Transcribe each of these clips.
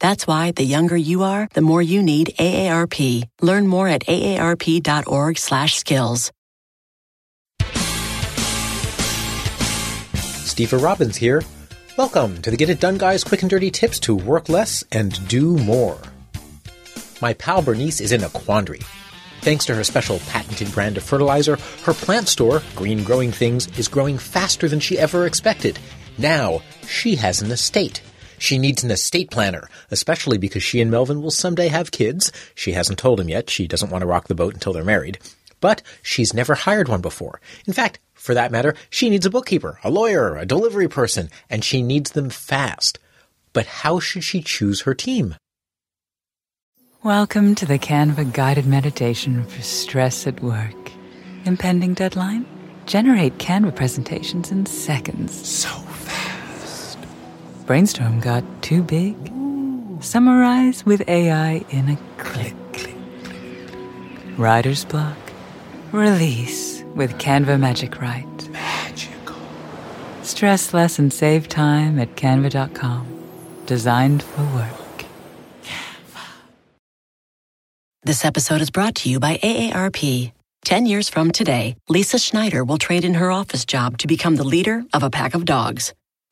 That's why the younger you are, the more you need AARP. Learn more at aarp.org/skills. Steve Robbins here. Welcome to the Get It Done Guys quick and dirty tips to work less and do more. My pal Bernice is in a quandary. Thanks to her special patented brand of fertilizer, her plant store, Green Growing Things, is growing faster than she ever expected. Now, she has an estate. She needs an estate planner, especially because she and Melvin will someday have kids. She hasn't told him yet. She doesn't want to rock the boat until they're married. But she's never hired one before. In fact, for that matter, she needs a bookkeeper, a lawyer, a delivery person, and she needs them fast. But how should she choose her team? Welcome to the Canva guided meditation for stress at work. Impending deadline? Generate Canva presentations in seconds. So fast. Brainstorm got too big? Summarize with AI in a click. Click, click. Writer's block? Release with Canva Magic Write. Magical. Stress less and save time at canva.com. Designed for work. Canva. This episode is brought to you by AARP. Ten years from today, Lisa Schneider will trade in her office job to become the leader of a pack of dogs.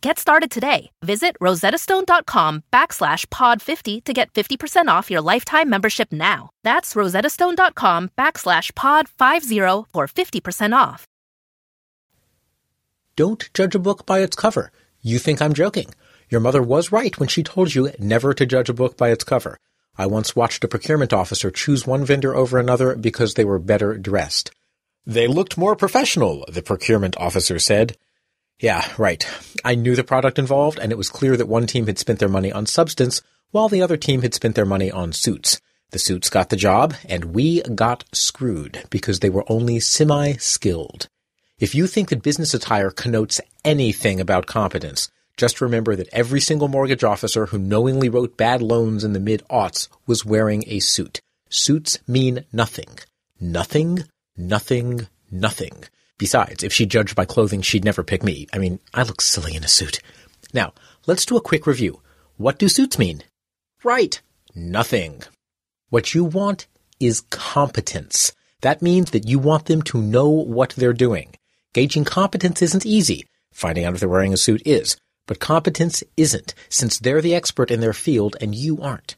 Get started today. Visit rosettastone.com backslash pod50 to get 50% off your lifetime membership now. That's rosettastone.com backslash pod50 for 50% off. Don't judge a book by its cover. You think I'm joking. Your mother was right when she told you never to judge a book by its cover. I once watched a procurement officer choose one vendor over another because they were better dressed. They looked more professional, the procurement officer said. Yeah, right. I knew the product involved, and it was clear that one team had spent their money on substance, while the other team had spent their money on suits. The suits got the job, and we got screwed because they were only semi-skilled. If you think that business attire connotes anything about competence, just remember that every single mortgage officer who knowingly wrote bad loans in the mid-aughts was wearing a suit. Suits mean nothing. Nothing, nothing, nothing. Besides, if she judged by clothing, she'd never pick me. I mean, I look silly in a suit. Now, let's do a quick review. What do suits mean? Right. Nothing. What you want is competence. That means that you want them to know what they're doing. Gauging competence isn't easy. Finding out if they're wearing a suit is. But competence isn't, since they're the expert in their field and you aren't.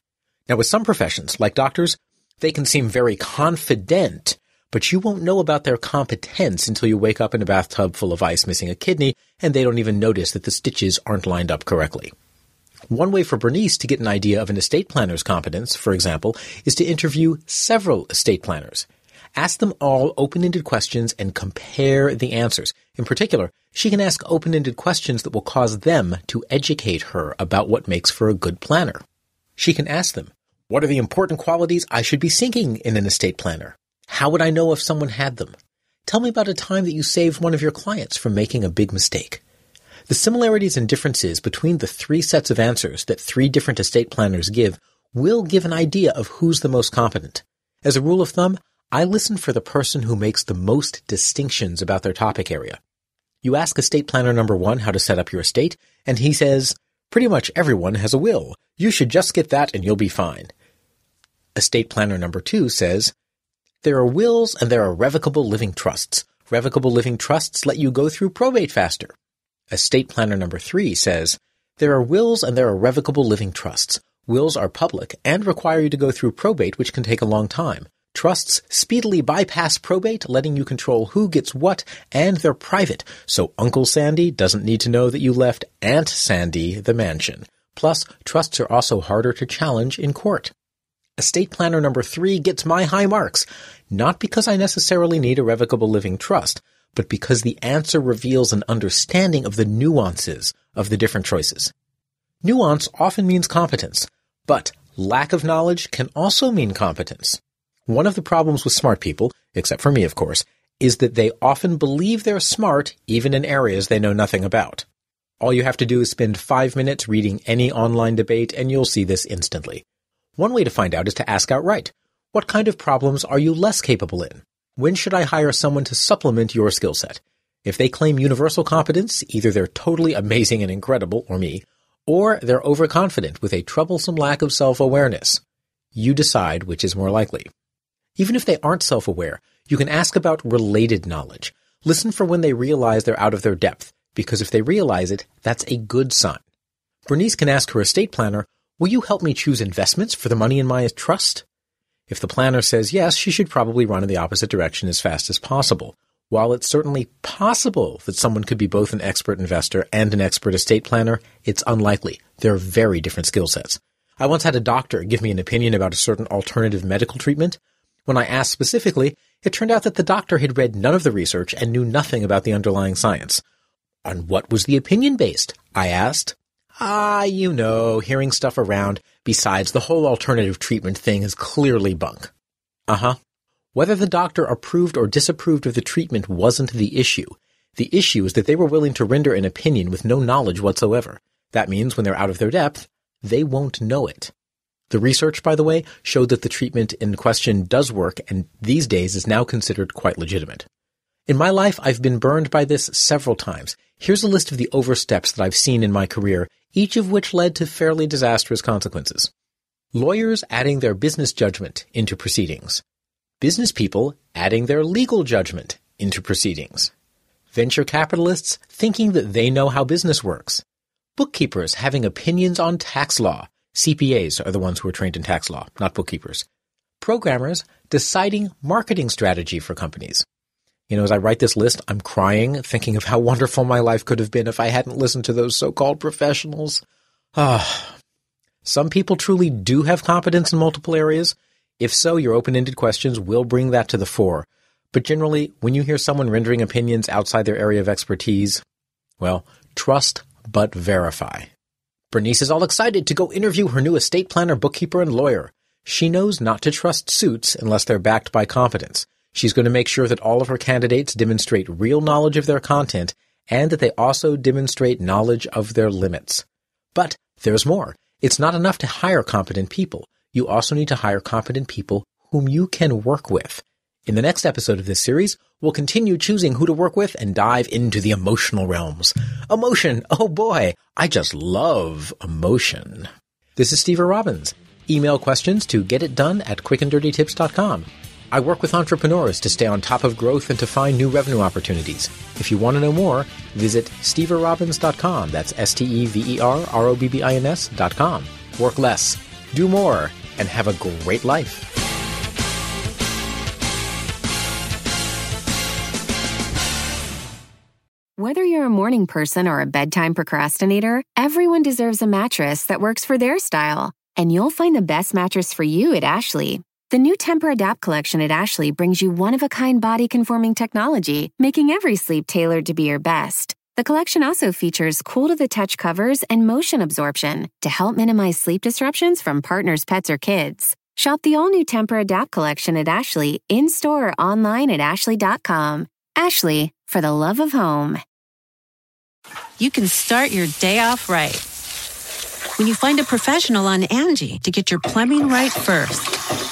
Now, with some professions, like doctors, they can seem very confident but you won't know about their competence until you wake up in a bathtub full of ice missing a kidney and they don't even notice that the stitches aren't lined up correctly. One way for Bernice to get an idea of an estate planner's competence, for example, is to interview several estate planners. Ask them all open-ended questions and compare the answers. In particular, she can ask open-ended questions that will cause them to educate her about what makes for a good planner. She can ask them, what are the important qualities I should be seeking in an estate planner? How would I know if someone had them? Tell me about a time that you saved one of your clients from making a big mistake. The similarities and differences between the three sets of answers that three different estate planners give will give an idea of who's the most competent. As a rule of thumb, I listen for the person who makes the most distinctions about their topic area. You ask estate planner number one how to set up your estate, and he says, pretty much everyone has a will. You should just get that and you'll be fine. Estate planner number two says, there are wills and there are revocable living trusts. Revocable living trusts let you go through probate faster. Estate planner number three says, there are wills and there are revocable living trusts. Wills are public and require you to go through probate, which can take a long time. Trusts speedily bypass probate, letting you control who gets what, and they're private, so Uncle Sandy doesn't need to know that you left Aunt Sandy the mansion. Plus, trusts are also harder to challenge in court. Estate planner number three gets my high marks, not because I necessarily need a revocable living trust, but because the answer reveals an understanding of the nuances of the different choices. Nuance often means competence, but lack of knowledge can also mean competence. One of the problems with smart people, except for me of course, is that they often believe they're smart even in areas they know nothing about. All you have to do is spend five minutes reading any online debate and you'll see this instantly. One way to find out is to ask outright, what kind of problems are you less capable in? When should I hire someone to supplement your skill set? If they claim universal competence, either they're totally amazing and incredible, or me, or they're overconfident with a troublesome lack of self-awareness. You decide which is more likely. Even if they aren't self-aware, you can ask about related knowledge. Listen for when they realize they're out of their depth, because if they realize it, that's a good sign. Bernice can ask her estate planner, will you help me choose investments for the money in my trust? If the planner says yes, she should probably run in the opposite direction as fast as possible. While it's certainly possible that someone could be both an expert investor and an expert estate planner, it's unlikely. They're very different skill sets. I once had a doctor give me an opinion about a certain alternative medical treatment. When I asked specifically, it turned out that the doctor had read none of the research and knew nothing about the underlying science. On what was the opinion based? I asked. Ah, you know, hearing stuff around. Besides, the whole alternative treatment thing is clearly bunk. Uh huh. Whether the doctor approved or disapproved of the treatment wasn't the issue. The issue is that they were willing to render an opinion with no knowledge whatsoever. That means when they're out of their depth, they won't know it. The research, by the way, showed that the treatment in question does work and these days is now considered quite legitimate. In my life, I've been burned by this several times. Here's a list of the oversteps that I've seen in my career, each of which led to fairly disastrous consequences. Lawyers adding their business judgment into proceedings. Business people adding their legal judgment into proceedings. Venture capitalists thinking that they know how business works. Bookkeepers having opinions on tax law CPAs are the ones who are trained in tax law, not bookkeepers. Programmers deciding marketing strategy for companies. You know, as I write this list, I'm crying, thinking of how wonderful my life could have been if I hadn't listened to those so-called professionals. Ah. Some people truly do have competence in multiple areas. If so, your open-ended questions will bring that to the fore. But generally, when you hear someone rendering opinions outside their area of expertise, well, trust but verify. Bernice is all excited to go interview her new estate planner, bookkeeper, and lawyer. She knows not to trust suits unless they're backed by competence. She's going to make sure that all of her candidates demonstrate real knowledge of their content and that they also demonstrate knowledge of their limits. But there's more. It's not enough to hire competent people. You also need to hire competent people whom you can work with. In the next episode of this series, we'll continue choosing who to work with and dive into the emotional realms. Emotion. Oh boy. I just love emotion. This is Steve Robbins. Email questions to getitdone at quickanddirtytips.com. I work with entrepreneurs to stay on top of growth and to find new revenue opportunities. If you want to know more, visit steverobbins.com. That's S-T-E-V-E-R-R-O-B-B-I-N-S.com. Work less, do more, and have a great life. Whether you're a morning person or a bedtime procrastinator, everyone deserves a mattress that works for their style. And you'll find the best mattress for you at Ashley. The new Tempur-Adapt collection at Ashley brings you one-of-a-kind body-conforming technology, making every sleep tailored to be your best. The collection also features cool-to-the-touch covers and motion absorption to help minimize sleep disruptions from partners, pets, or kids. Shop the all-new Tempur-Adapt collection at Ashley in-store or online at ashley.com. Ashley, for the love of home. You can start your day off right when you find a professional on Angie to get your plumbing right first.